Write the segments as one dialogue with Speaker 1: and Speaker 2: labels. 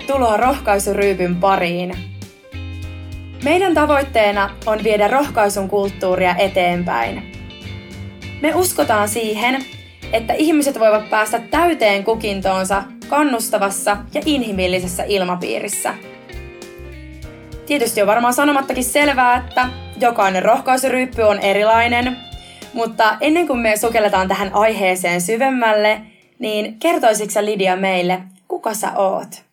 Speaker 1: Tervetuloa Rohkaisuryypyn pariin. Meidän tavoitteena on viedä rohkaisun kulttuuria eteenpäin. Me uskotaan siihen, että ihmiset voivat päästä täyteen kukintoonsa kannustavassa ja inhimillisessä ilmapiirissä. Tietysti on varmaan sanomattakin selvää, että jokainen rohkaisuryyppy on erilainen, mutta ennen kuin me sukelletaan tähän aiheeseen syvemmälle, niin kertoisitko Lidia meille, kuka sä oot?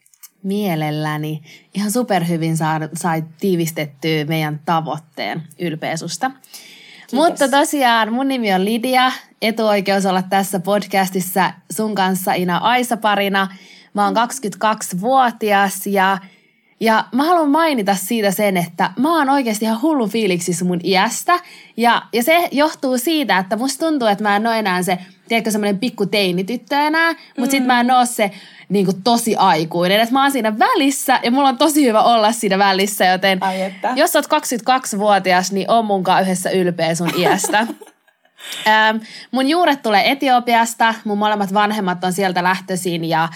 Speaker 2: Mielelläni. Ihan superhyvin sait tiivistettyä meidän tavoitteen ylpeäsusta. Mutta tosiaan mun nimi on Lidia. Etuoikeus olla tässä podcastissa sun kanssa Ina Aisa-parina. Mä oon 22-vuotias ja, ja mä haluan mainita siitä sen, että mä oon oikeasti ihan hullu fiiliksissä mun iästä. Ja, ja se johtuu siitä, että musta tuntuu, että mä en ole enää se, tiedätkö, semmoinen pikku teinityttö enää. Mutta mm. sit mä en oo se niin kuin tosi aikuinen. Että mä oon siinä välissä ja mulla on tosi hyvä olla siinä välissä, joten
Speaker 1: Ai että.
Speaker 2: jos oot 22-vuotias, niin on munkaan yhdessä ylpeä sun iästä. ähm, mun juuret tulee Etiopiasta, mun molemmat vanhemmat on sieltä lähtöisin ja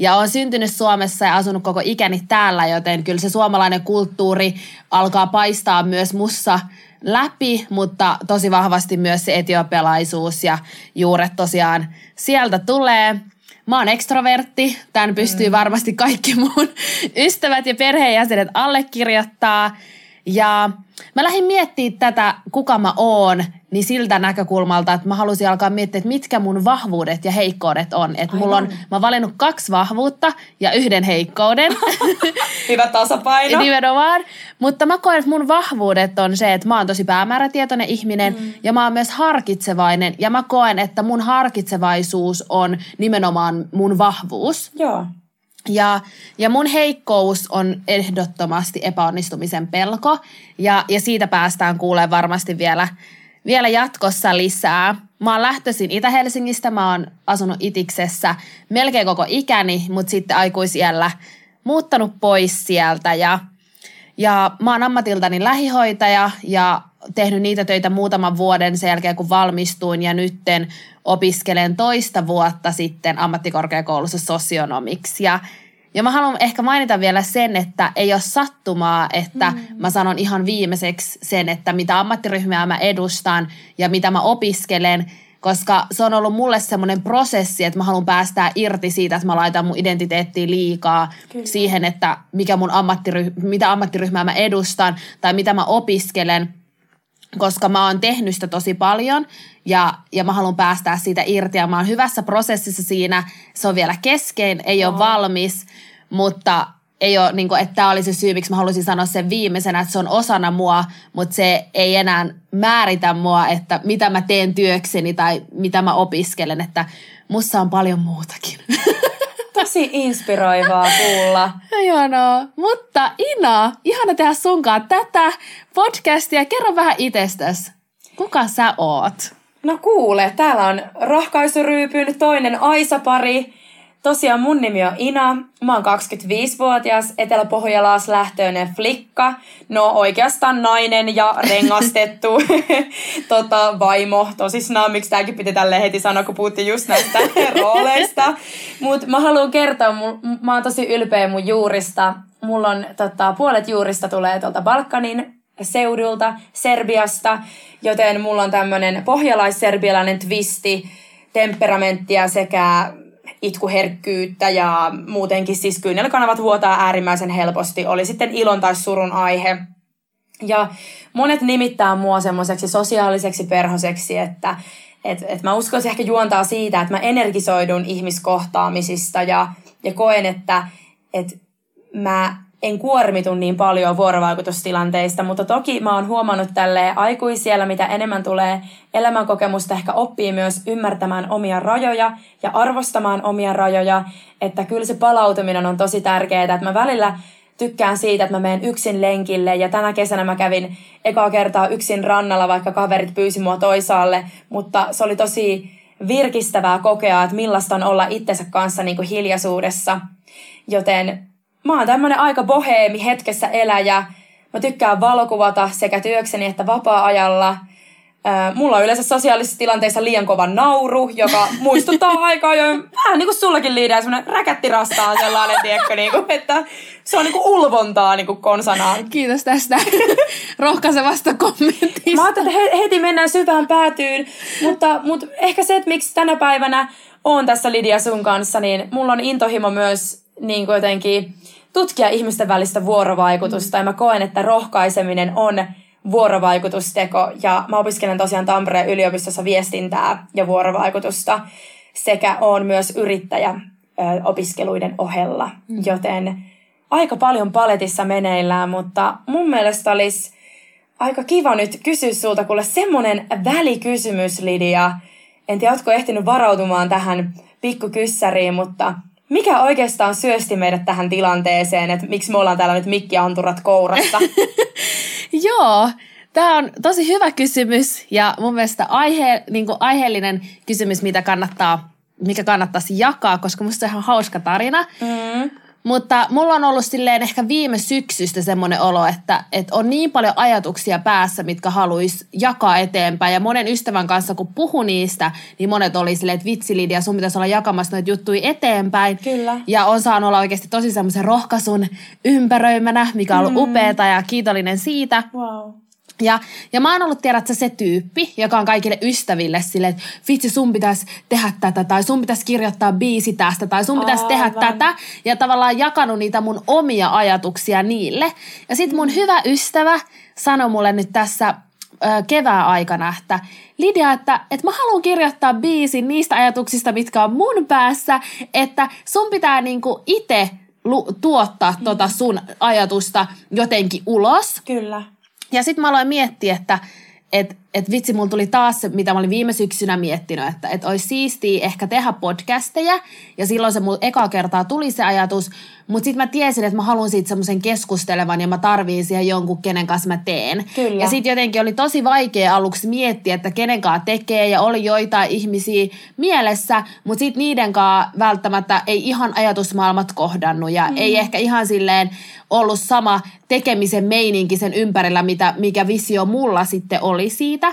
Speaker 2: ja on syntynyt Suomessa ja asunut koko ikäni täällä, joten kyllä se suomalainen kulttuuri alkaa paistaa myös mussa läpi, mutta tosi vahvasti myös se etiopialaisuus ja juuret tosiaan sieltä tulee. Mä oon ekstrovertti, tämän pystyy mm. varmasti kaikki mun ystävät ja perheenjäsenet allekirjoittaa. Ja mä lähdin miettimään tätä, kuka mä oon, niin siltä näkökulmalta, että mä halusin alkaa miettiä, että mitkä mun vahvuudet ja heikkoudet on. Että mulla on, mä oon valinnut kaksi vahvuutta ja yhden heikkouden.
Speaker 1: Hyvä tasapaino.
Speaker 2: Nimenomaan. Mutta mä koen, että mun vahvuudet on se, että mä oon tosi päämäärätietoinen ihminen mm. ja mä oon myös harkitsevainen. Ja mä koen, että mun harkitsevaisuus on nimenomaan mun vahvuus.
Speaker 1: Joo.
Speaker 2: Ja, ja mun heikkous on ehdottomasti epäonnistumisen pelko ja, ja siitä päästään kuulemaan varmasti vielä, vielä jatkossa lisää. Mä oon lähtöisin Itä-Helsingistä, mä oon asunut Itiksessä melkein koko ikäni, mutta sitten aikuisiellä muuttanut pois sieltä ja, ja mä oon ammatiltani lähihoitaja ja tehnyt niitä töitä muutaman vuoden sen jälkeen, kun valmistuin ja nytten opiskelen toista vuotta sitten ammattikorkeakoulussa sosionomiksi. Ja, ja mä haluan ehkä mainita vielä sen, että ei ole sattumaa, että mm. mä sanon ihan viimeiseksi sen, että mitä ammattiryhmää mä edustan ja mitä mä opiskelen, koska se on ollut mulle semmoinen prosessi, että mä haluan päästää irti siitä, että mä laitan mun identiteettiin liikaa Kyllä. siihen, että mikä mun ammattiryh- mitä ammattiryhmää mä edustan tai mitä mä opiskelen – koska mä oon tehnyt sitä tosi paljon ja, ja mä haluan päästää siitä irti ja mä oon hyvässä prosessissa siinä. Se on vielä kesken, ei ole valmis, mutta ei ole, niin kuin, että tämä oli se syy, miksi mä halusin sanoa sen viimeisenä, että se on osana mua, mutta se ei enää määritä mua, että mitä mä teen työkseni tai mitä mä opiskelen, että mussa on paljon muutakin.
Speaker 1: Tosi inspiroivaa kuulla.
Speaker 2: Ihanaa. Mutta Ina, ihana tehdä sunkaan tätä podcastia. Kerro vähän itsestäsi. Kuka sä oot?
Speaker 1: No kuule, täällä on rohkaisuryypyn toinen Aisa-pari. Tosiaan mun nimi on Ina, mä oon 25-vuotias, Etelä-Pohjalaas lähtöinen flikka. No oikeastaan nainen ja rengastettu tota, vaimo. Tosissaan, miksi tääkin piti tälleen heti sanoa, kun puhuttiin just näistä rooleista. Mutta mä haluan kertoa, mä oon tosi ylpeä mun juurista. Mulla on tota, puolet juurista tulee tuolta Balkanin seudulta, Serbiasta, joten mulla on tämmönen pohjalais-serbialainen twisti, temperamenttia sekä itkuherkkyyttä ja muutenkin siis kyynelkanavat vuotaa äärimmäisen helposti, oli sitten ilon tai surun aihe. Ja monet nimittää mua semmoiseksi sosiaaliseksi perhoseksi, että et, et mä uskoisin ehkä juontaa siitä, että mä energisoidun ihmiskohtaamisista ja, ja koen, että et mä en kuormitu niin paljon vuorovaikutustilanteista, mutta toki mä oon huomannut tälle aikuisiellä, mitä enemmän tulee elämänkokemusta, ehkä oppii myös ymmärtämään omia rajoja ja arvostamaan omia rajoja, että kyllä se palautuminen on tosi tärkeää, että mä välillä tykkään siitä, että mä menen yksin lenkille ja tänä kesänä mä kävin ekaa kertaa yksin rannalla, vaikka kaverit pyysi mua toisaalle, mutta se oli tosi virkistävää kokea, että millaista on olla itsensä kanssa niin kuin hiljaisuudessa. Joten mä oon tämmönen aika boheemi hetkessä eläjä. Mä tykkään valokuvata sekä työkseni että vapaa-ajalla. Mulla on yleensä sosiaalisissa tilanteissa liian kova nauru, joka muistuttaa aikaa jo vähän niin kuin sullakin liidää, semmoinen räkättirasta on sellainen, tiedätkö, niin kuin, että se on niin kuin ulvontaa niin kuin konsanaan.
Speaker 2: Kiitos tästä rohkaisevasta kommentista.
Speaker 1: Mä ajattelin, että he, heti mennään syvään päätyyn, mutta, mutta ehkä se, että miksi tänä päivänä on tässä Lidia sun kanssa, niin mulla on intohimo myös niin kuin jotenkin tutkia ihmisten välistä vuorovaikutusta mm. ja mä koen, että rohkaiseminen on vuorovaikutusteko ja mä opiskelen tosiaan Tampereen yliopistossa viestintää ja vuorovaikutusta sekä on myös yrittäjä ö, opiskeluiden ohella, mm. joten aika paljon paletissa meneillään, mutta mun mielestä olisi aika kiva nyt kysyä sulta kuule semmonen välikysymys, Lidia. En tiedä, ootko ehtinyt varautumaan tähän pikkukyssäriin, mutta mikä oikeastaan syösti meidät tähän tilanteeseen, että miksi me ollaan täällä nyt mikkianturat kourassa?
Speaker 2: Joo, tämä on tosi hyvä kysymys ja mun mielestä aihe, niin kuin aiheellinen kysymys, mitä kannattaa, mikä kannattaisi jakaa, koska musta se on ihan hauska tarina. Mm. Mutta mulla on ollut silleen ehkä viime syksystä semmoinen olo, että, että on niin paljon ajatuksia päässä, mitkä haluaisi jakaa eteenpäin. Ja monen ystävän kanssa, kun puhu niistä, niin monet oli silleen, että vitsi Lidia, sun pitäisi olla jakamassa noita juttuja eteenpäin.
Speaker 1: Kyllä.
Speaker 2: Ja on saanut olla oikeasti tosi semmoisen rohkaisun ympäröimänä, mikä on ollut mm. upeata ja kiitollinen siitä.
Speaker 1: Wow.
Speaker 2: Ja, ja mä oon ollut, tiedätkö, se tyyppi, joka on kaikille ystäville silleen, että vitsi sun pitäisi tehdä tätä, tai sun pitäisi kirjoittaa biisi tästä, tai sun pitäisi tehdä tätä. Ja tavallaan jakanut niitä mun omia ajatuksia niille. Ja sit mun hyvä ystävä sanoi mulle nyt tässä ö, kevään aikana, että Lidia, että, että mä haluan kirjoittaa biisin niistä ajatuksista, mitkä on mun päässä, että sun pitää niinku itse tuottaa tota sun ajatusta jotenkin ulos.
Speaker 1: Kyllä.
Speaker 2: Ja sitten mä aloin miettiä, että et, et vitsi, mulla tuli taas se, mitä mä olin viime syksynä miettinyt, että et olisi siistiä ehkä tehdä podcasteja. Ja silloin se mulla eka kertaa tuli se ajatus, mutta sitten mä tiesin, että mä haluan siitä semmoisen keskustelevan ja mä tarviin siihen jonkun, kenen kanssa mä teen.
Speaker 1: Kyllä.
Speaker 2: Ja sitten jotenkin oli tosi vaikea aluksi miettiä, että kenen kanssa tekee ja oli joitain ihmisiä mielessä, mutta sitten niiden kanssa välttämättä ei ihan ajatusmaailmat kohdannut ja mm. ei ehkä ihan silleen ollut sama tekemisen meininki sen ympärillä, mitä, mikä visio mulla sitten oli siitä.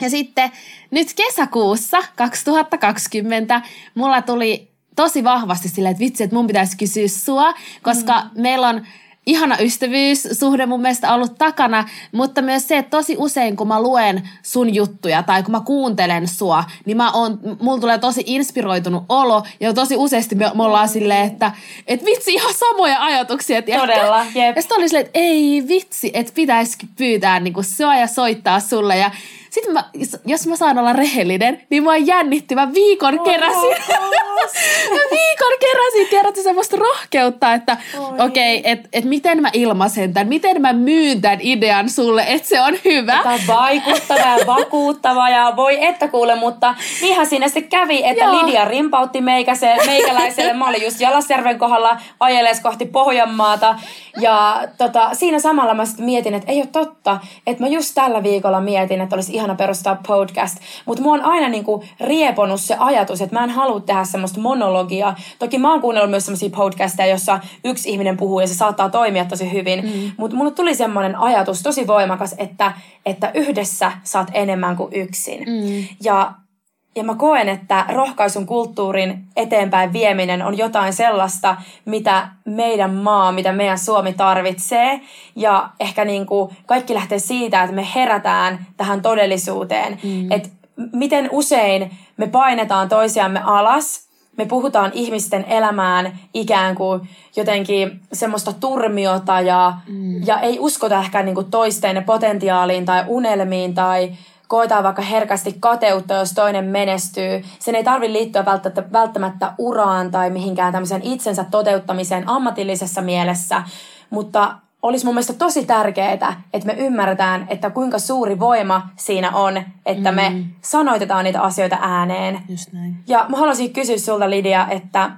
Speaker 2: Ja sitten nyt kesäkuussa 2020 mulla tuli tosi vahvasti silleen, että vitsi, että mun pitäisi kysyä sua, koska mm. meillä on ihana ystävyyssuhde mun mielestä ollut takana, mutta myös se, että tosi usein kun mä luen sun juttuja tai kun mä kuuntelen sua, niin mä oon, mulla tulee tosi inspiroitunut olo ja tosi useasti me, me ollaan silleen, että et vitsi ihan samoja ajatuksia. Tiedätkö?
Speaker 1: Todella, jep.
Speaker 2: Ja sitten oli silleen, että ei vitsi, että pitäisi pyytää niinku sua ja soittaa sulle ja sitten mä, jos mä saan olla rehellinen, niin mä jännitti. Mä viikon keräsin. mä viikon keräsin, tiedätkö, semmoista rohkeutta, että okei, okay, että et miten mä ilmaisen tämän, miten mä myyn tämän idean sulle, että se on hyvä.
Speaker 1: Tämä on vaikuttava ja vakuuttava ja voi että kuule, mutta niinhän siinä sitten kävi, että Joo. Lidia rimpautti meikäse, meikäläiselle. Mä olin just Jalasjärven kohdalla ajelees kohti Pohjanmaata ja tota, siinä samalla mä sitten mietin, että ei ole totta, että mä just tällä viikolla mietin, että olisi ihana perustaa podcast, mutta mua on aina niinku rieponut se ajatus, että mä en halua tehdä semmoista monologiaa. Toki mä oon kuunnellut myös semmoisia podcasteja, jossa yksi ihminen puhuu ja se saattaa toimia tosi hyvin, mm. mutta mulle tuli semmoinen ajatus tosi voimakas, että, että yhdessä saat enemmän kuin yksin. Mm. Ja ja mä koen, että rohkaisun kulttuurin eteenpäin vieminen on jotain sellaista, mitä meidän maa, mitä meidän Suomi tarvitsee. Ja ehkä niin kuin kaikki lähtee siitä, että me herätään tähän todellisuuteen. Mm. Että miten usein me painetaan toisiamme alas, me puhutaan ihmisten elämään ikään kuin jotenkin semmoista turmiota ja, mm. ja ei uskota ehkä niin kuin toisten potentiaaliin tai unelmiin tai koetaan vaikka herkästi kateutta, jos toinen menestyy. Sen ei tarvitse liittyä välttämättä, välttämättä uraan tai mihinkään tämmöisen itsensä toteuttamiseen ammatillisessa mielessä, mutta olisi mun mielestä tosi tärkeää, että me ymmärretään, että kuinka suuri voima siinä on, että mm. me sanoitetaan niitä asioita ääneen.
Speaker 2: Just näin.
Speaker 1: Ja mä haluaisin kysyä sulta Lidia, että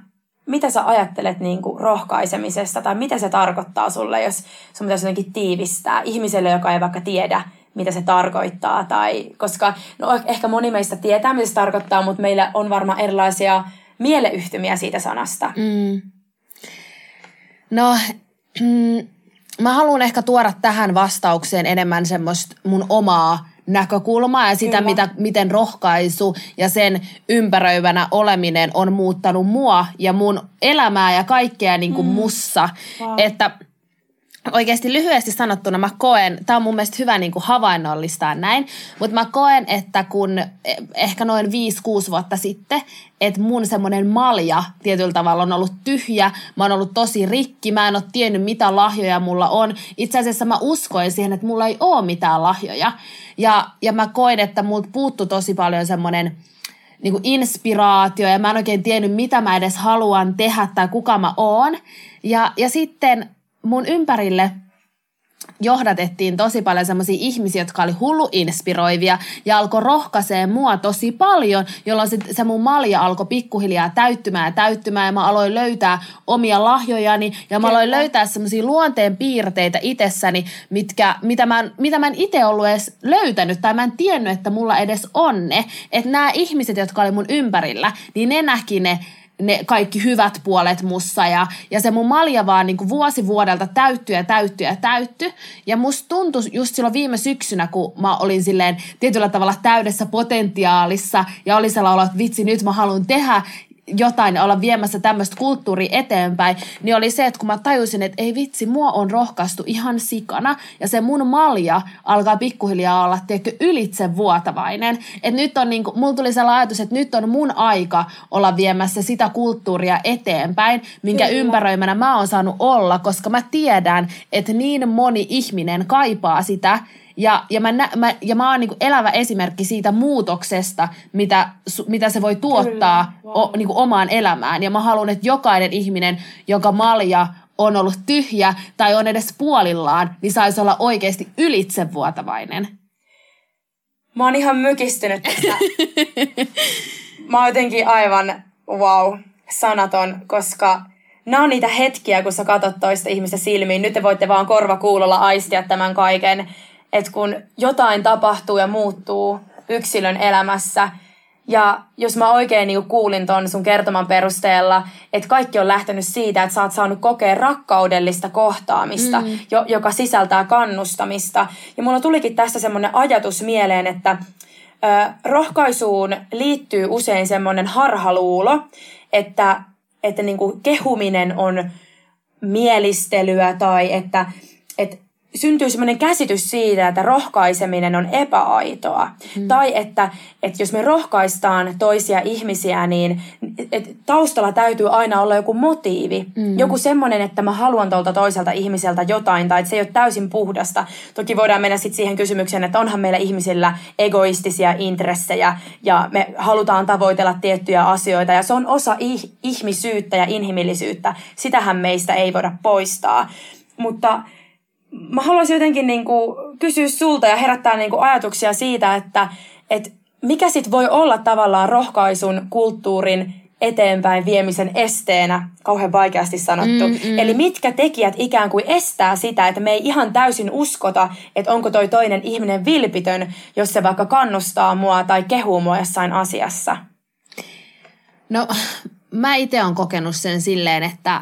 Speaker 1: mitä sä ajattelet niin kuin rohkaisemisesta tai mitä se tarkoittaa sulle, jos sun pitäisi jotenkin tiivistää ihmiselle, joka ei vaikka tiedä, mitä se tarkoittaa. Tai, koska no, ehkä moni meistä tietää, mitä se tarkoittaa, mutta meillä on varmaan erilaisia mieleyhtymiä siitä sanasta.
Speaker 2: Mm. No, mm, mä haluan ehkä tuoda tähän vastaukseen enemmän semmoista mun omaa näkökulmaa ja sitä, mitä, miten rohkaisu ja sen ympäröivänä oleminen on muuttanut mua ja mun elämää ja kaikkea niin kuin mm. mussa. Wow. Että oikeasti lyhyesti sanottuna mä koen, tämä on mun mielestä hyvä niin kuin havainnollistaa näin, mutta mä koen, että kun e, ehkä noin 5-6 vuotta sitten, että mun semmoinen malja tietyllä tavalla on ollut tyhjä, mä oon ollut tosi rikki, mä en ole tiennyt mitä lahjoja mulla on. Itse asiassa mä uskoin siihen, että mulla ei ole mitään lahjoja. Ja, ja mä koin, että multa puuttu tosi paljon semmoinen niin kuin inspiraatio ja mä en oikein tiennyt, mitä mä edes haluan tehdä tai kuka mä oon. Ja, ja sitten mun ympärille johdatettiin tosi paljon semmoisia ihmisiä, jotka oli hullu inspiroivia ja alkoi rohkaisee mua tosi paljon, jolloin se, se mun malja alkoi pikkuhiljaa täyttymään ja täyttymään ja mä aloin löytää omia lahjojani ja mä aloin löytää semmoisia luonteen piirteitä itsessäni, mitkä, mitä mä, mitä mä en itse ollut edes löytänyt tai mä en tiennyt, että mulla edes on ne. Että nämä ihmiset, jotka oli mun ympärillä, niin ne näki ne ne kaikki hyvät puolet mussa ja, ja se mun malja vaan niin vuosi vuodelta täyttyi ja täyttyi ja täyttyi. Ja musta tuntui just silloin viime syksynä, kun mä olin silleen tietyllä tavalla täydessä potentiaalissa ja oli sellainen että vitsi nyt mä haluan tehdä jotain olla viemässä tämmöistä kulttuuria eteenpäin, niin oli se, että kun mä tajusin, että ei vitsi, mua on rohkaistu ihan sikana ja se mun malja alkaa pikkuhiljaa olla, tiedätkö, ylitse vuotavainen. Että nyt on niinku, mulla tuli sellainen ajatus, että nyt on mun aika olla viemässä sitä kulttuuria eteenpäin, minkä Kyllä. ympäröimänä mä oon saanut olla, koska mä tiedän, että niin moni ihminen kaipaa sitä, ja, ja, mä, nä, mä, ja mä oon niin elävä esimerkki siitä muutoksesta, mitä, mitä se voi tuottaa wow. o, niin omaan elämään. Ja mä haluan, että jokainen ihminen, joka malja on ollut tyhjä tai on edes puolillaan, niin saisi olla oikeasti ylitsevuotavainen.
Speaker 1: Mä oon ihan mykistynyt tästä. mä oon jotenkin aivan wow, sanaton, koska nämä on niitä hetkiä, kun sä katsot toista ihmistä silmiin. Nyt te voitte vaan korva kuulolla aistia tämän kaiken että kun jotain tapahtuu ja muuttuu yksilön elämässä, ja jos mä oikein niin kuulin ton sun kertoman perusteella, että kaikki on lähtenyt siitä, että sä oot saanut kokea rakkaudellista kohtaamista, mm. jo, joka sisältää kannustamista. Ja mulla tulikin tästä semmoinen ajatus mieleen, että ö, rohkaisuun liittyy usein semmoinen harhaluulo, että, että niin kuin kehuminen on mielistelyä tai että, että syntyy semmoinen käsitys siitä, että rohkaiseminen on epäaitoa. Mm. Tai että, että jos me rohkaistaan toisia ihmisiä, niin et taustalla täytyy aina olla joku motiivi. Mm. Joku semmoinen, että mä haluan tuolta toiselta ihmiseltä jotain, tai että se ei ole täysin puhdasta. Toki voidaan mennä sitten siihen kysymykseen, että onhan meillä ihmisillä egoistisia intressejä, ja me halutaan tavoitella tiettyjä asioita, ja se on osa ih- ihmisyyttä ja inhimillisyyttä. Sitähän meistä ei voida poistaa. Mutta mä haluaisin jotenkin niin kuin kysyä sulta ja herättää niin kuin ajatuksia siitä, että, että mikä sitten voi olla tavallaan rohkaisun kulttuurin eteenpäin viemisen esteenä, kauhean vaikeasti sanottu. Mm, mm. Eli mitkä tekijät ikään kuin estää sitä, että me ei ihan täysin uskota, että onko toi toinen ihminen vilpitön, jos se vaikka kannustaa mua tai kehuu mua jossain asiassa?
Speaker 2: No, mä itse olen kokenut sen silleen, että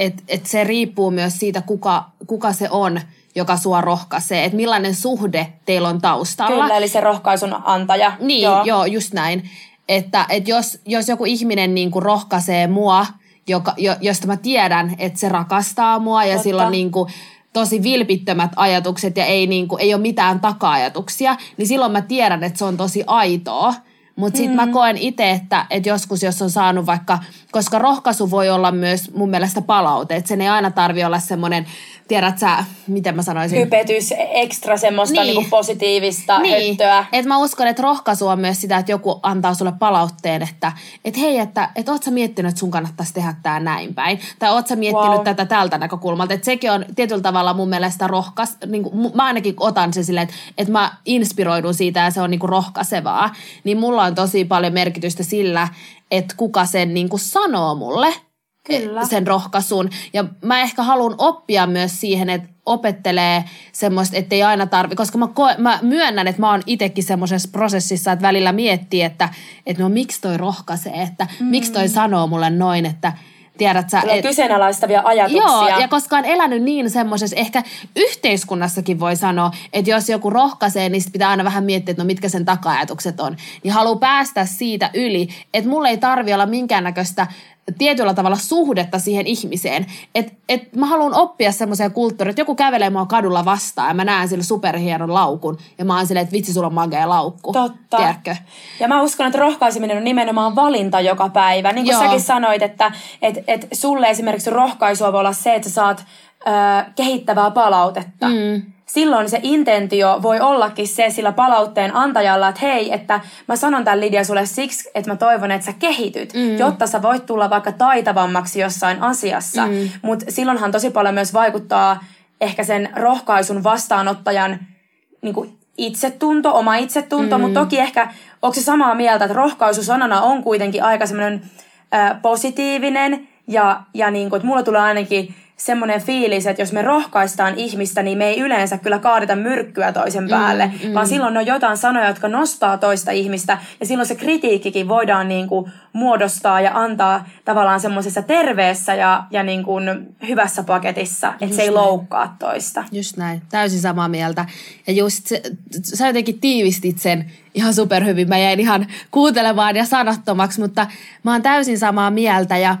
Speaker 2: et, et se riippuu myös siitä, kuka, kuka se on, joka sua rohkaisee, että millainen suhde teillä on taustalla.
Speaker 1: Kyllä, eli se rohkaisun antaja.
Speaker 2: Niin, joo, joo just näin. Että, että jos, jos joku ihminen niin kuin rohkaisee mua, joka, jo, josta mä tiedän, että se rakastaa mua ja Totta. sillä on niin kuin, tosi vilpittömät ajatukset ja ei, niin kuin, ei ole mitään taka-ajatuksia, niin silloin mä tiedän, että se on tosi aitoa. Mutta sitten mm. mä koen itse, että, että joskus jos on saanut vaikka, koska rohkaisu voi olla myös mun mielestä palaute, että sen ei aina tarvi olla semmoinen tiedät sä, miten mä sanoisin?
Speaker 1: Hypetys, ekstra semmoista niin. niinku positiivista niin. höttöä.
Speaker 2: Et mä uskon, että rohkaisu on myös sitä, että joku antaa sulle palautteen, että et hei, että et oot sä miettinyt, että sun kannattaisi tehdä tää näin päin. Tai oot sä miettinyt wow. tätä tältä näkökulmalta. Että sekin on tietyllä tavalla mun mielestä rohkas, niin kuin, mä ainakin otan se silleen, että, että mä inspiroidun siitä ja se on niin kuin rohkaisevaa. Niin mulla on tosi paljon merkitystä sillä, että kuka sen niin kuin sanoo mulle – Kyllä. sen rohkaisun. Ja mä ehkä haluan oppia myös siihen, että opettelee semmoista, että ei aina tarvi, koska mä, koe, mä myönnän, että mä oon itsekin semmoisessa prosessissa, että välillä miettii, että, että no miksi toi rohkaisee, että mm. miksi toi sanoo mulle noin, että tiedät sä...
Speaker 1: Et, kyseenalaistavia ajatuksia.
Speaker 2: Joo, ja koska on elänyt niin semmoisessa, ehkä yhteiskunnassakin voi sanoa, että jos joku rohkaisee, niin sit pitää aina vähän miettiä, että no mitkä sen taka-ajatukset on. Niin haluaa päästä siitä yli, että mulla ei tarvi olla minkäännäköistä tietyllä tavalla suhdetta siihen ihmiseen. Että et mä haluan oppia semmoiseen kulttuuriin, että joku kävelee mua kadulla vastaan ja mä näen sillä superhienon laukun ja mä oon silleen, että vitsi, sulla on magea laukku.
Speaker 1: Totta.
Speaker 2: Tiedätkö?
Speaker 1: Ja mä uskon, että rohkaiseminen on nimenomaan valinta joka päivä. Niin kuin
Speaker 2: Joo.
Speaker 1: säkin sanoit, että et, et sulle esimerkiksi rohkaisua voi olla se, että sä saat ö, kehittävää palautetta.
Speaker 2: Mm.
Speaker 1: Silloin se intentio voi ollakin se sillä palautteen antajalla, että hei, että mä sanon tämän Lidia sulle siksi, että mä toivon, että sä kehityt, mm. jotta sä voit tulla vaikka taitavammaksi jossain asiassa. Mm. Mutta silloinhan tosi paljon myös vaikuttaa ehkä sen rohkaisun vastaanottajan niin kuin itsetunto, oma itsetunto, mm. mutta toki ehkä onko se samaa mieltä, että rohkaisu sanana on kuitenkin aika semmoinen positiivinen ja, ja niin kuin, että mulla tulee ainakin semmoinen fiilis, että jos me rohkaistaan ihmistä, niin me ei yleensä kyllä kaadita myrkkyä toisen päälle, mm, mm. vaan silloin on jotain sanoja, jotka nostaa toista ihmistä ja silloin se kritiikkikin voidaan niin kuin muodostaa ja antaa tavallaan semmoisessa terveessä ja, ja niin kuin hyvässä paketissa, että se ei loukkaa toista.
Speaker 2: Just näin, täysin samaa mieltä. Ja just se, sä jotenkin tiivistit sen ihan superhyvin. Mä jäin ihan kuuntelemaan ja sanattomaksi, mutta mä oon täysin samaa mieltä. Ja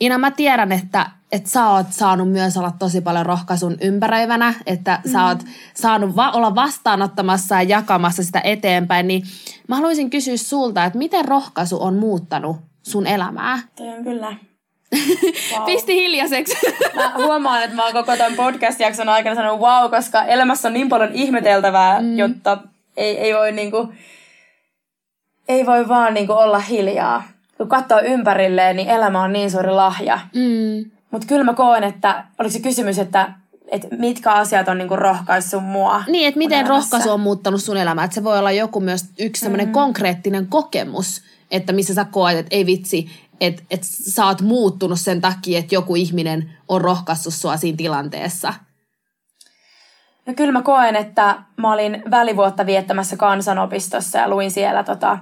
Speaker 2: Ina, mä tiedän, että, että sä oot saanut myös olla tosi paljon rohkaisun ympäröivänä, että mm. sä oot saanut va- olla vastaanottamassa ja jakamassa sitä eteenpäin. Niin mä haluaisin kysyä sulta, että miten rohkaisu on muuttanut sun elämää?
Speaker 1: Toi on kyllä
Speaker 2: Wow. Pisti hiljaiseksi.
Speaker 1: Mä huomaan, että mä oon koko tämän podcast-jakson aikana sanonut wow, koska elämässä on niin paljon ihmeteltävää, mm. jotta ei, ei voi niinku, ei voi vaan niinku olla hiljaa. Kun katsoo ympärilleen, niin elämä on niin suuri lahja.
Speaker 2: Mm.
Speaker 1: Mutta kyllä mä koen, että oliko se kysymys, että, että mitkä asiat on niinku rohkaissut mua.
Speaker 2: Niin, että miten
Speaker 1: elämässä.
Speaker 2: rohkaisu on muuttanut sun elämää. Että se voi olla joku myös yksi semmoinen mm. konkreettinen kokemus, että missä sä koet, että ei vitsi, että, että sä oot muuttunut sen takia, että joku ihminen on rohkaissut sua siinä tilanteessa.
Speaker 1: No kyllä mä koen, että mä olin välivuotta viettämässä kansanopistossa ja luin siellä tota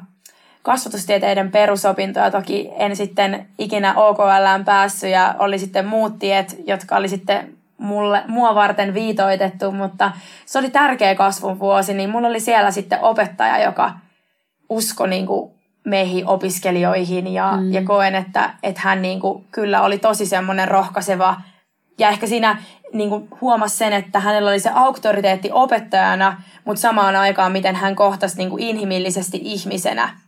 Speaker 1: kasvatustieteiden perusopintoja. Toki en sitten ikinä OKLään päässyt ja oli sitten muut tiet, jotka oli sitten mulle, mua varten viitoitettu, mutta se oli tärkeä kasvun vuosi, niin mulla oli siellä sitten opettaja, joka uskoi niin kuin meihin opiskelijoihin ja, mm. ja koen, että, että hän niin kuin kyllä oli tosi semmoinen rohkaiseva ja ehkä siinä niin kuin huomasi sen, että hänellä oli se auktoriteetti opettajana, mutta samaan aikaan miten hän kohtasi niin kuin inhimillisesti ihmisenä.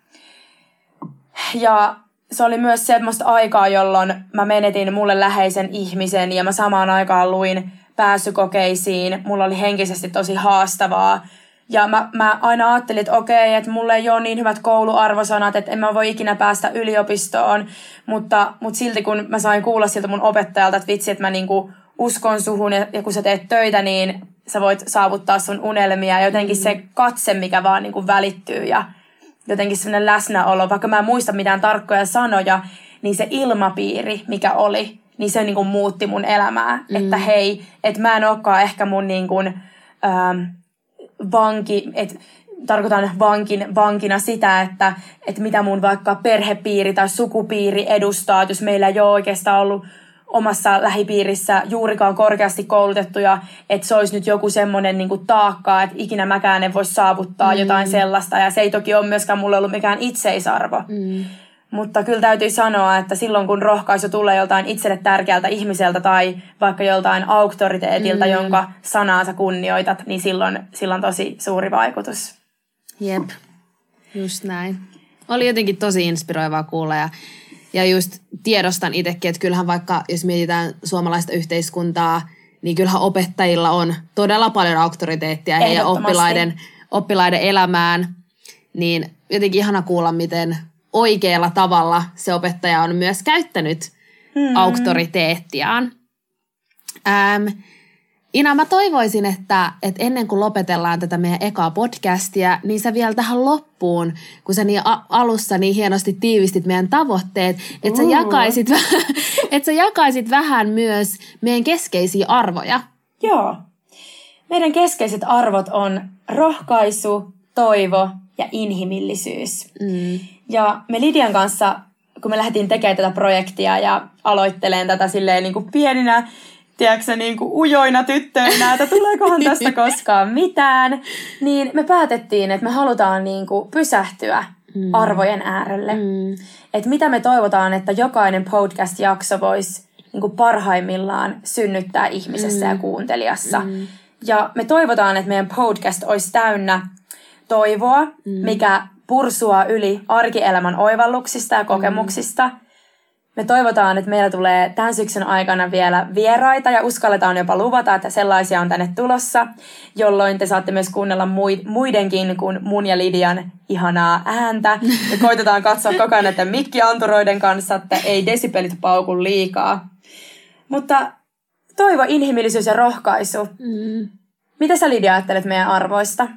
Speaker 1: Ja se oli myös semmoista aikaa, jolloin mä menetin mulle läheisen ihmisen ja mä samaan aikaan luin pääsykokeisiin. Mulla oli henkisesti tosi haastavaa. Ja mä, mä aina ajattelin, että okei, että mulla ei ole niin hyvät kouluarvosanat, että en mä voi ikinä päästä yliopistoon. Mutta, mutta silti kun mä sain kuulla siltä mun opettajalta, että vitsi, että mä niinku uskon suhun ja, ja kun sä teet töitä, niin sä voit saavuttaa sun unelmia. Ja jotenkin mm. se katse, mikä vaan niinku välittyy ja jotenkin sellainen läsnäolo, vaikka mä en muista mitään tarkkoja sanoja, niin se ilmapiiri, mikä oli, niin se niin kuin muutti mun elämää. Mm. Että hei, että mä en olekaan ehkä mun niin kuin, ähm, vanki, että tarkoitan vankin, vankina sitä, että, että mitä mun vaikka perhepiiri tai sukupiiri edustaa, että jos meillä ei ole oikeastaan ollut omassa lähipiirissä juurikaan korkeasti koulutettuja, että se olisi nyt joku semmoinen niin taakka, että ikinä mäkään en voi saavuttaa mm. jotain sellaista. Ja se ei toki ole myöskään mulle ollut mikään itseisarvo. Mm. Mutta kyllä täytyy sanoa, että silloin kun rohkaisu tulee joltain itselle tärkeältä ihmiseltä tai vaikka joltain auktoriteetilta, mm. jonka sanaa sä kunnioitat, niin silloin, silloin tosi suuri vaikutus.
Speaker 2: Jep, just näin. Oli jotenkin tosi inspiroivaa kuulla ja ja just tiedostan itsekin, että kyllähän vaikka, jos mietitään suomalaista yhteiskuntaa, niin kyllähän opettajilla on todella paljon auktoriteettia heidän oppilaiden, oppilaiden elämään. Niin jotenkin ihana kuulla, miten oikealla tavalla se opettaja on myös käyttänyt hmm. auktoriteettiaan. Ähm, Ina, mä toivoisin, että, että ennen kuin lopetellaan tätä meidän ekaa podcastia, niin sä vielä tähän loppuun, kun sä niin alussa niin hienosti tiivistit meidän tavoitteet, että sä, jakaisit, että sä jakaisit vähän myös meidän keskeisiä arvoja.
Speaker 1: Joo. Meidän keskeiset arvot on rohkaisu, toivo ja inhimillisyys. Mm. Ja me Lidian kanssa kun me lähdettiin tekemään tätä projektia ja aloitteleen tätä silleen niin kuin pieninä, tiedätkö, niin kuin ujoina tyttöinä, että tuleekohan tästä koskaan mitään, niin me päätettiin, että me halutaan niin kuin pysähtyä mm. arvojen äärelle. Mm. Että mitä me toivotaan, että jokainen podcast-jakso voisi niin kuin parhaimmillaan synnyttää ihmisessä mm. ja kuuntelijassa. Mm. Ja me toivotaan, että meidän podcast olisi täynnä toivoa, mm. mikä pursua yli arkielämän oivalluksista ja kokemuksista. Me toivotaan, että meillä tulee tämän syksyn aikana vielä vieraita ja uskalletaan jopa luvata, että sellaisia on tänne tulossa, jolloin te saatte myös kuunnella muidenkin kuin mun ja Lidian ihanaa ääntä. Ja koitetaan katsoa koko ajan näiden mikkianturoiden kanssa, että ei desipelit pauku liikaa. Mutta toivo, inhimillisyys ja rohkaisu. Mm. Mitä sä Lidia ajattelet meidän arvoista?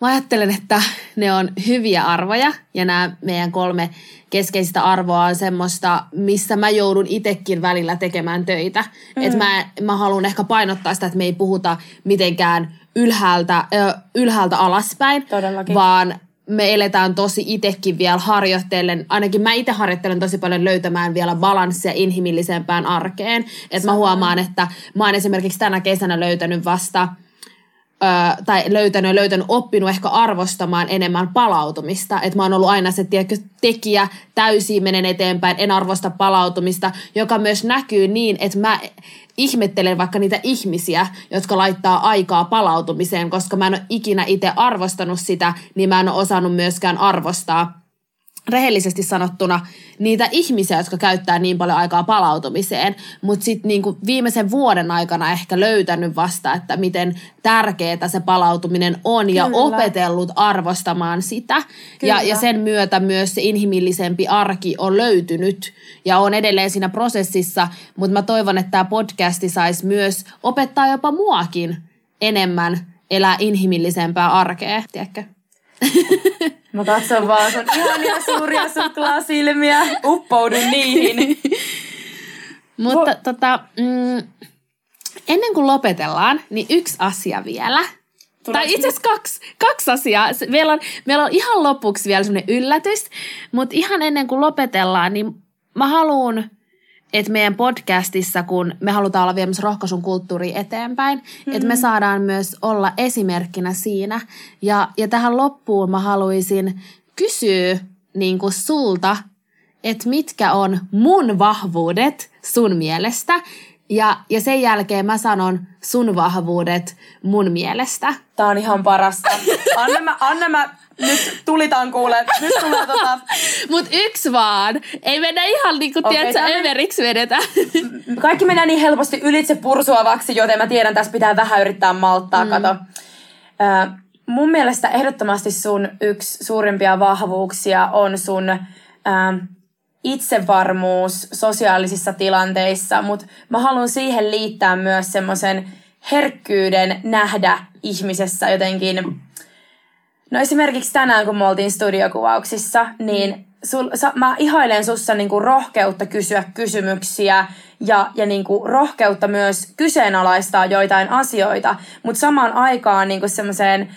Speaker 2: Mä ajattelen, että ne on hyviä arvoja ja nämä meidän kolme keskeistä arvoa on semmoista, missä mä joudun itsekin välillä tekemään töitä. Mm. Että mä, mä haluan ehkä painottaa sitä, että me ei puhuta mitenkään ylhäältä, ö, ylhäältä alaspäin,
Speaker 1: Todellakin.
Speaker 2: vaan me eletään tosi itsekin vielä harjoittelen, ainakin mä itse harjoittelen tosi paljon löytämään vielä balanssia inhimillisempään arkeen. Että mä huomaan, että mä oon esimerkiksi tänä kesänä löytänyt vasta – ö, tai löytänyt löytänyt, oppinut ehkä arvostamaan enemmän palautumista. Että mä oon ollut aina se tiedätkö, tekijä, täysin menen eteenpäin, en arvosta palautumista, joka myös näkyy niin, että mä ihmettelen vaikka niitä ihmisiä, jotka laittaa aikaa palautumiseen, koska mä en ole ikinä itse arvostanut sitä, niin mä en ole osannut myöskään arvostaa rehellisesti sanottuna niitä ihmisiä, jotka käyttää niin paljon aikaa palautumiseen, mutta sitten niinku viimeisen vuoden aikana ehkä löytänyt vasta, että miten tärkeää se palautuminen on Kyllä. ja opetellut arvostamaan sitä. Ja, ja sen myötä myös se inhimillisempi arki on löytynyt ja on edelleen siinä prosessissa, mutta mä toivon, että tämä podcasti saisi myös opettaa jopa muakin enemmän elää inhimillisempää arkea, tiedätkö?
Speaker 1: Mä katson vaan sun ihania suuria suklaasilmiä. Uppoudun niihin.
Speaker 2: Mutta Vo- tota, mm, ennen kuin lopetellaan, niin yksi asia vielä. Tulee tai itse asiassa kaksi, kaksi asiaa. Meillä on, meillä on ihan lopuksi vielä semmoinen yllätys, mutta ihan ennen kuin lopetellaan, niin mä haluan että meidän podcastissa, kun me halutaan olla viemässä rohkaisun kulttuuri eteenpäin, mm-hmm. että me saadaan myös olla esimerkkinä siinä. Ja, ja tähän loppuun mä haluaisin kysyä niin kuin sulta, että mitkä on mun vahvuudet sun mielestä. Ja, ja sen jälkeen mä sanon sun vahvuudet mun mielestä.
Speaker 1: Tää on ihan parasta. Anna mä, anna mä nyt tulitaan kuule, nyt tulee tota...
Speaker 2: Mut yksi vaan. Ei mennä ihan niinku, okay, tiedätkö, tämän... överiksi vedetä.
Speaker 1: Kaikki menee niin helposti ylitse pursuavaksi, joten mä tiedän, tässä pitää vähän yrittää malttaa, mm. kato. Äh, mun mielestä ehdottomasti sun yksi suurimpia vahvuuksia on sun äh, itsevarmuus sosiaalisissa tilanteissa, mutta mä haluan siihen liittää myös semmoisen herkkyyden nähdä ihmisessä jotenkin. No esimerkiksi tänään, kun me oltiin studiokuvauksissa, niin sul, sa, mä ihailen sussa niinku rohkeutta kysyä kysymyksiä ja, ja niinku rohkeutta myös kyseenalaistaa joitain asioita, mutta samaan aikaan niinku semmoiseen,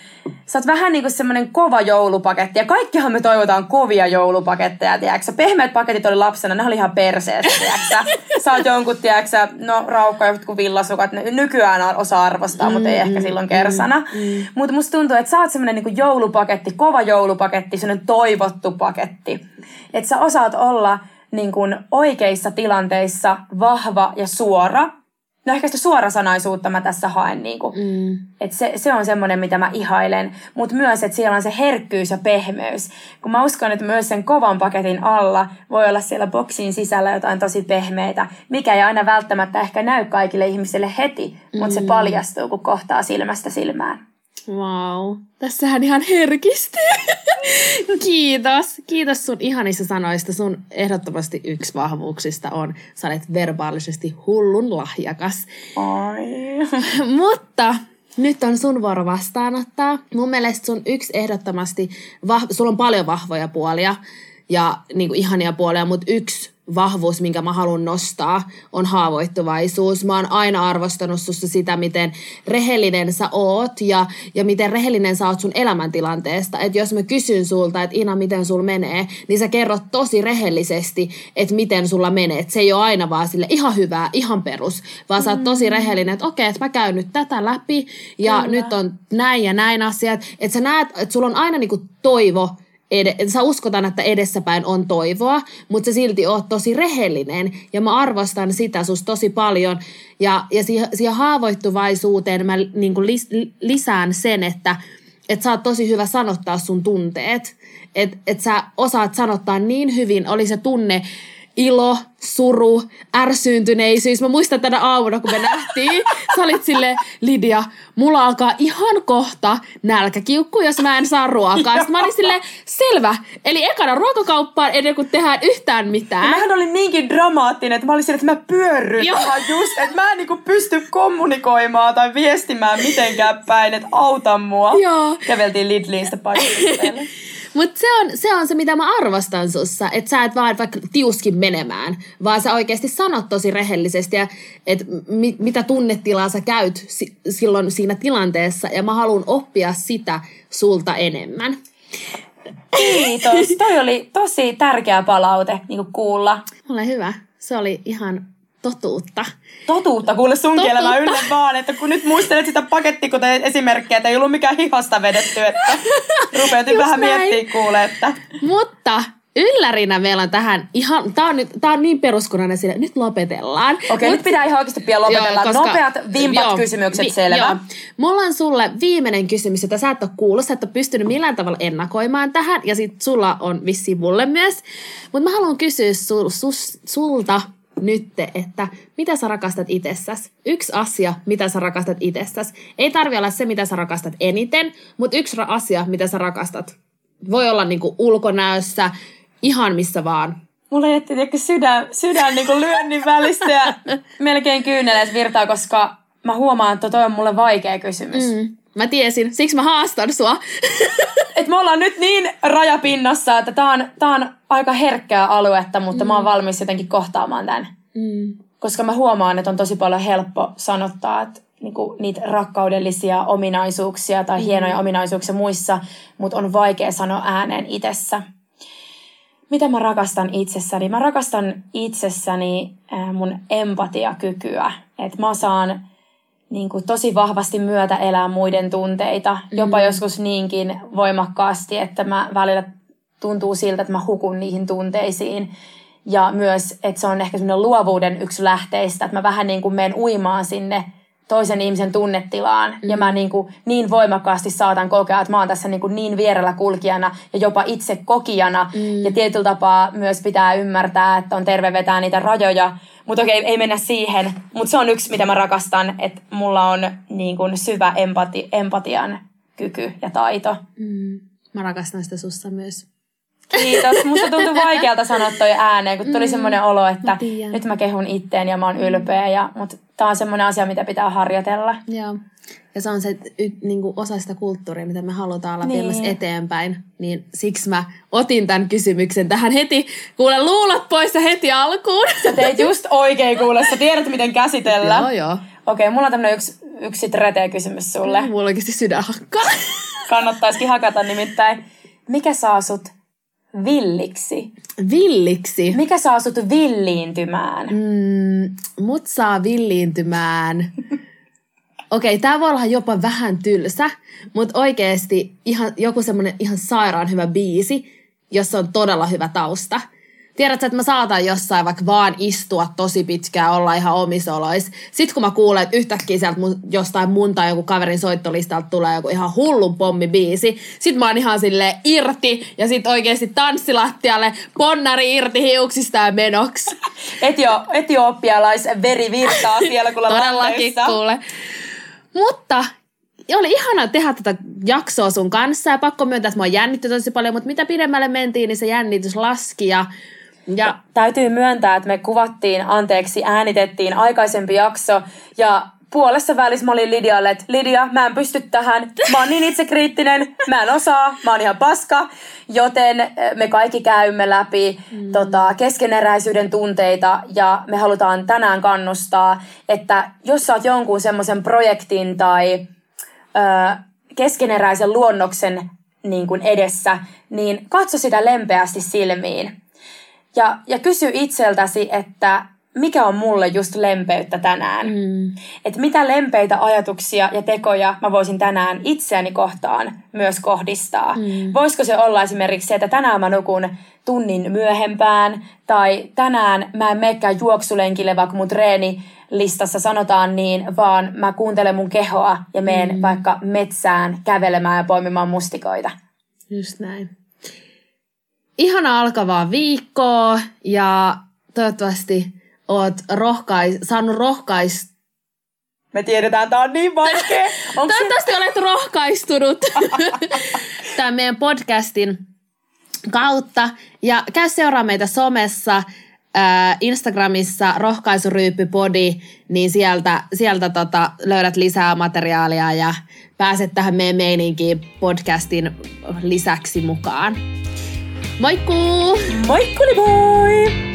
Speaker 1: sä oot vähän niinku semmoinen kova joulupaketti ja kaikkihan me toivotaan kovia joulupaketteja, tiedätkö Pehmeät paketit oli lapsena, ne oli ihan perseestä, tiedätkö Sä oot jonkun, tiedätkö no raukka jotkut villasukat, ne nykyään osaa arvostaa, mm, mutta ei ehkä mm, silloin kersana. Mm, mm. Mutta musta tuntuu, että sä oot semmoinen niinku joulupaketti, kova joulupaketti, semmoinen toivottu paketti. Että sä osaat olla niin kuin oikeissa tilanteissa vahva ja suora. No ehkä sitä suorasanaisuutta mä tässä haen. Niin kuin. Mm. Et se, se on semmoinen, mitä mä ihailen. Mutta myös, että siellä on se herkkyys ja pehmeys. Kun mä uskon, että myös sen kovan paketin alla voi olla siellä boksin sisällä jotain tosi pehmeitä, mikä ei aina välttämättä ehkä näy kaikille ihmisille heti, mutta mm. se paljastuu, kun kohtaa silmästä silmään.
Speaker 2: Wow, tässähän ihan herkistyy. Kiitos. Kiitos sun ihanista sanoista. Sun ehdottomasti yksi vahvuuksista on, sä olet verbaalisesti hullun lahjakas.
Speaker 1: Ai.
Speaker 2: Mutta nyt on sun vuoro vastaanottaa. Mun mielestä sun yksi ehdottomasti, vah- sulla on paljon vahvoja puolia. Ja niin kuin ihania puolia, mutta yksi vahvuus, minkä mä haluan nostaa, on haavoittuvaisuus. Mä oon aina arvostanut sussa sitä, miten rehellinen sä oot ja, ja miten rehellinen sä oot sun elämäntilanteesta. Että jos mä kysyn sulta, että Ina, miten sul menee, niin sä kerrot tosi rehellisesti, että miten sulla menee. Et se ei ole aina vaan sille ihan hyvää, ihan perus, vaan sä oot tosi mm. rehellinen, että okei, että mä käyn nyt tätä läpi ja Kyllä. nyt on näin ja näin asiat. Että sä näet, että sulla on aina niinku toivo ed- sä uskotaan, että edessäpäin on toivoa, mutta sä silti oot tosi rehellinen. Ja mä arvostan sitä sus tosi paljon. Ja, ja siihen, siihen haavoittuvaisuuteen mä niin lis, lisään sen, että että sä oot tosi hyvä sanottaa sun tunteet. Että et sä osaat sanottaa niin hyvin, oli se tunne ilo, suru, ärsyyntyneisyys. Mä muistan tänä aamuna, kun me nähtiin. Sä olit sille Lidia, mulla alkaa ihan kohta nälkäkiukku, jos mä en saa ruokaa. Sitten mä olin sille selvä. Eli ekana ruokakauppaan ennen kuin tehdään yhtään mitään. Ja
Speaker 1: mähän olin niinkin dramaattinen, että mä olin sille, että mä pyörryn just, että mä en niinku pysty kommunikoimaan tai viestimään mitenkään päin, että auta mua. Joo. Käveltiin Lidliin sitä
Speaker 2: Mutta se on, se on se, mitä mä arvostan sussa, että sä et vaan vaikka tiuskin menemään, vaan sä oikeasti sanot tosi rehellisesti, että mi, mitä tunnetilaa sä käyt si, silloin siinä tilanteessa, ja mä haluan oppia sitä sulta enemmän.
Speaker 1: Kiitos. Toi oli tosi tärkeä palaute niin kuulla.
Speaker 2: Ole hyvä. Se oli ihan totuutta.
Speaker 1: Totuutta, kuule sun totuutta. kielellä yllä vaan, että kun nyt muistelet sitä pakettikoteen esimerkkiä, että ei ollut mikään hihasta vedetty, että rupeat vähän miettiä kuule, että...
Speaker 2: Mutta yllärinä meillä on tähän ihan, tää on, nyt, tää on niin peruskunnainen sille, nyt lopetellaan.
Speaker 1: Okei, okay, nyt pitää ihan oikeasti pian lopetella. Joo, koska, Nopeat, vimpat joo, kysymykset, vi, selvä. Joo.
Speaker 2: Mulla on sulle viimeinen kysymys, jota sä et ole kuullut, sä et ole pystynyt millään tavalla ennakoimaan tähän, ja sit sulla on vissiin mulle myös. Mutta mä haluan kysyä sul, sus, sulta, nyt, että mitä sä rakastat itsessäsi. Yksi asia, mitä sä rakastat itsessäsi. Ei tarvi olla se, mitä sä rakastat eniten, mutta yksi asia, mitä sä rakastat. Voi olla niinku ulkonäössä, ihan missä vaan.
Speaker 1: Mulla jätti sydän, sydän niinku lyönnin välistä ja melkein kyyneleet virtaa, koska mä huomaan, että toi on mulle vaikea kysymys. Mm.
Speaker 2: Mä tiesin, siksi mä haastan sua.
Speaker 1: Et me ollaan nyt niin rajapinnassa, että tää on, tää on aika herkkää aluetta, mutta mm. mä oon mm. valmis jotenkin kohtaamaan tämän. Mm. Koska mä huomaan, että on tosi paljon helppo sanottaa, että niinku, niitä rakkaudellisia ominaisuuksia tai mm. hienoja ominaisuuksia muissa, mutta on vaikea sanoa ääneen itsessä. Mitä mä rakastan itsessäni? Mä rakastan itsessäni äh, mun empatiakykyä. Että mä saan niin kuin tosi vahvasti myötä elää muiden tunteita, jopa mm. joskus niinkin voimakkaasti, että mä välillä tuntuu siltä, että mä hukun niihin tunteisiin. Ja myös, että se on ehkä semmoinen luovuuden yksi lähteistä, että mä vähän niin kuin menen uimaan sinne toisen ihmisen tunnetilaan. Mm. Ja mä niin, kuin niin voimakkaasti saatan kokea, että mä oon tässä niin, kuin niin vierellä kulkijana ja jopa itse kokijana. Mm. Ja tietyllä tapaa myös pitää ymmärtää, että on terve vetää niitä rajoja. Mutta okei, ei mennä siihen. Mutta se on yksi, mitä mä rakastan, että mulla on niin kuin syvä empati, empatian kyky ja taito.
Speaker 2: Mm. Mä rakastan sitä sussa myös.
Speaker 1: Kiitos. Musta tuntui vaikealta sanoa toi ääneen, kun tuli mm, semmoinen olo, että mä nyt mä kehun itteen ja mä oon ylpeä. Ja, mutta tää on semmoinen asia, mitä pitää harjoitella.
Speaker 2: Joo. Ja se on se y, niin kuin osa sitä kulttuuria, mitä me halutaan olla niin. viemässä eteenpäin. Niin siksi mä otin tämän kysymyksen tähän heti. Kuule, luulot pois heti alkuun.
Speaker 1: Sä teit just oikein kuule. Sä tiedät, miten käsitellä.
Speaker 2: joo, joo.
Speaker 1: Okei, mulla on tämmönen yksi, yksi reteä kysymys sulle.
Speaker 2: No, mulla oikeasti sydän hakkaa.
Speaker 1: Kannattaisikin hakata nimittäin. Mikä saa sut villiksi?
Speaker 2: Villiksi?
Speaker 1: Mikä saa sut villiintymään?
Speaker 2: Mm, mut saa villiintymään. Okei, okay, tää voi olla jopa vähän tylsä, mutta oikeesti ihan, joku semmonen ihan sairaan hyvä biisi, jossa on todella hyvä tausta – Tiedätkö, että mä saatan jossain vaikka vaan istua tosi pitkään, olla ihan omisolois. Sitten kun mä kuulen, että yhtäkkiä sieltä mun, jostain mun tai joku kaverin soittolistalta tulee joku ihan hullun pommibiisi. Sitten mä oon ihan sille irti ja sitten oikeasti tanssilattialle ponnari irti hiuksista ja menoksi.
Speaker 1: Etio, etiopialais veri virtaa siellä kun
Speaker 2: Todellakin kuule. Mutta oli ihana tehdä tätä jaksoa sun kanssa ja pakko myöntää, että mä oon jännitty tosi paljon, mutta mitä pidemmälle mentiin, niin se jännitys laski ja
Speaker 1: ja täytyy myöntää, että me kuvattiin, anteeksi, äänitettiin aikaisempi jakso ja puolessa välissä mä olin Lidialle, että Lidia, mä en pysty tähän, mä oon niin itsekriittinen, mä en osaa, mä oon ihan paska, joten eh, me kaikki käymme läpi mm. tota, keskeneräisyyden tunteita ja me halutaan tänään kannustaa, että jos sä oot jonkun semmoisen projektin tai ö, keskeneräisen luonnoksen niin kuin edessä, niin katso sitä lempeästi silmiin. Ja, ja kysy itseltäsi, että mikä on mulle just lempeyttä tänään. Mm. Että mitä lempeitä ajatuksia ja tekoja mä voisin tänään itseäni kohtaan myös kohdistaa. Mm. Voisiko se olla esimerkiksi se, että tänään mä nukun tunnin myöhempään, tai tänään mä en menekään juoksulenkille, vaikka mun treeni listassa sanotaan niin, vaan mä kuuntelen mun kehoa ja menen mm. vaikka metsään kävelemään ja poimimaan mustikoita.
Speaker 2: Just näin. Ihana alkavaa viikkoa ja toivottavasti oot rohkais, saanut rohkais...
Speaker 1: Me tiedetään, tää on niin vaikea.
Speaker 2: Toivottavasti se... olet rohkaistunut tämän meidän podcastin kautta. Ja käy seuraa meitä somessa, äh, Instagramissa rohkaisuryyppypodi, niin sieltä, sieltä tota, löydät lisää materiaalia ja pääset tähän meidän meininkiin podcastin lisäksi mukaan. Moikkuu!
Speaker 1: Moikkuli moi!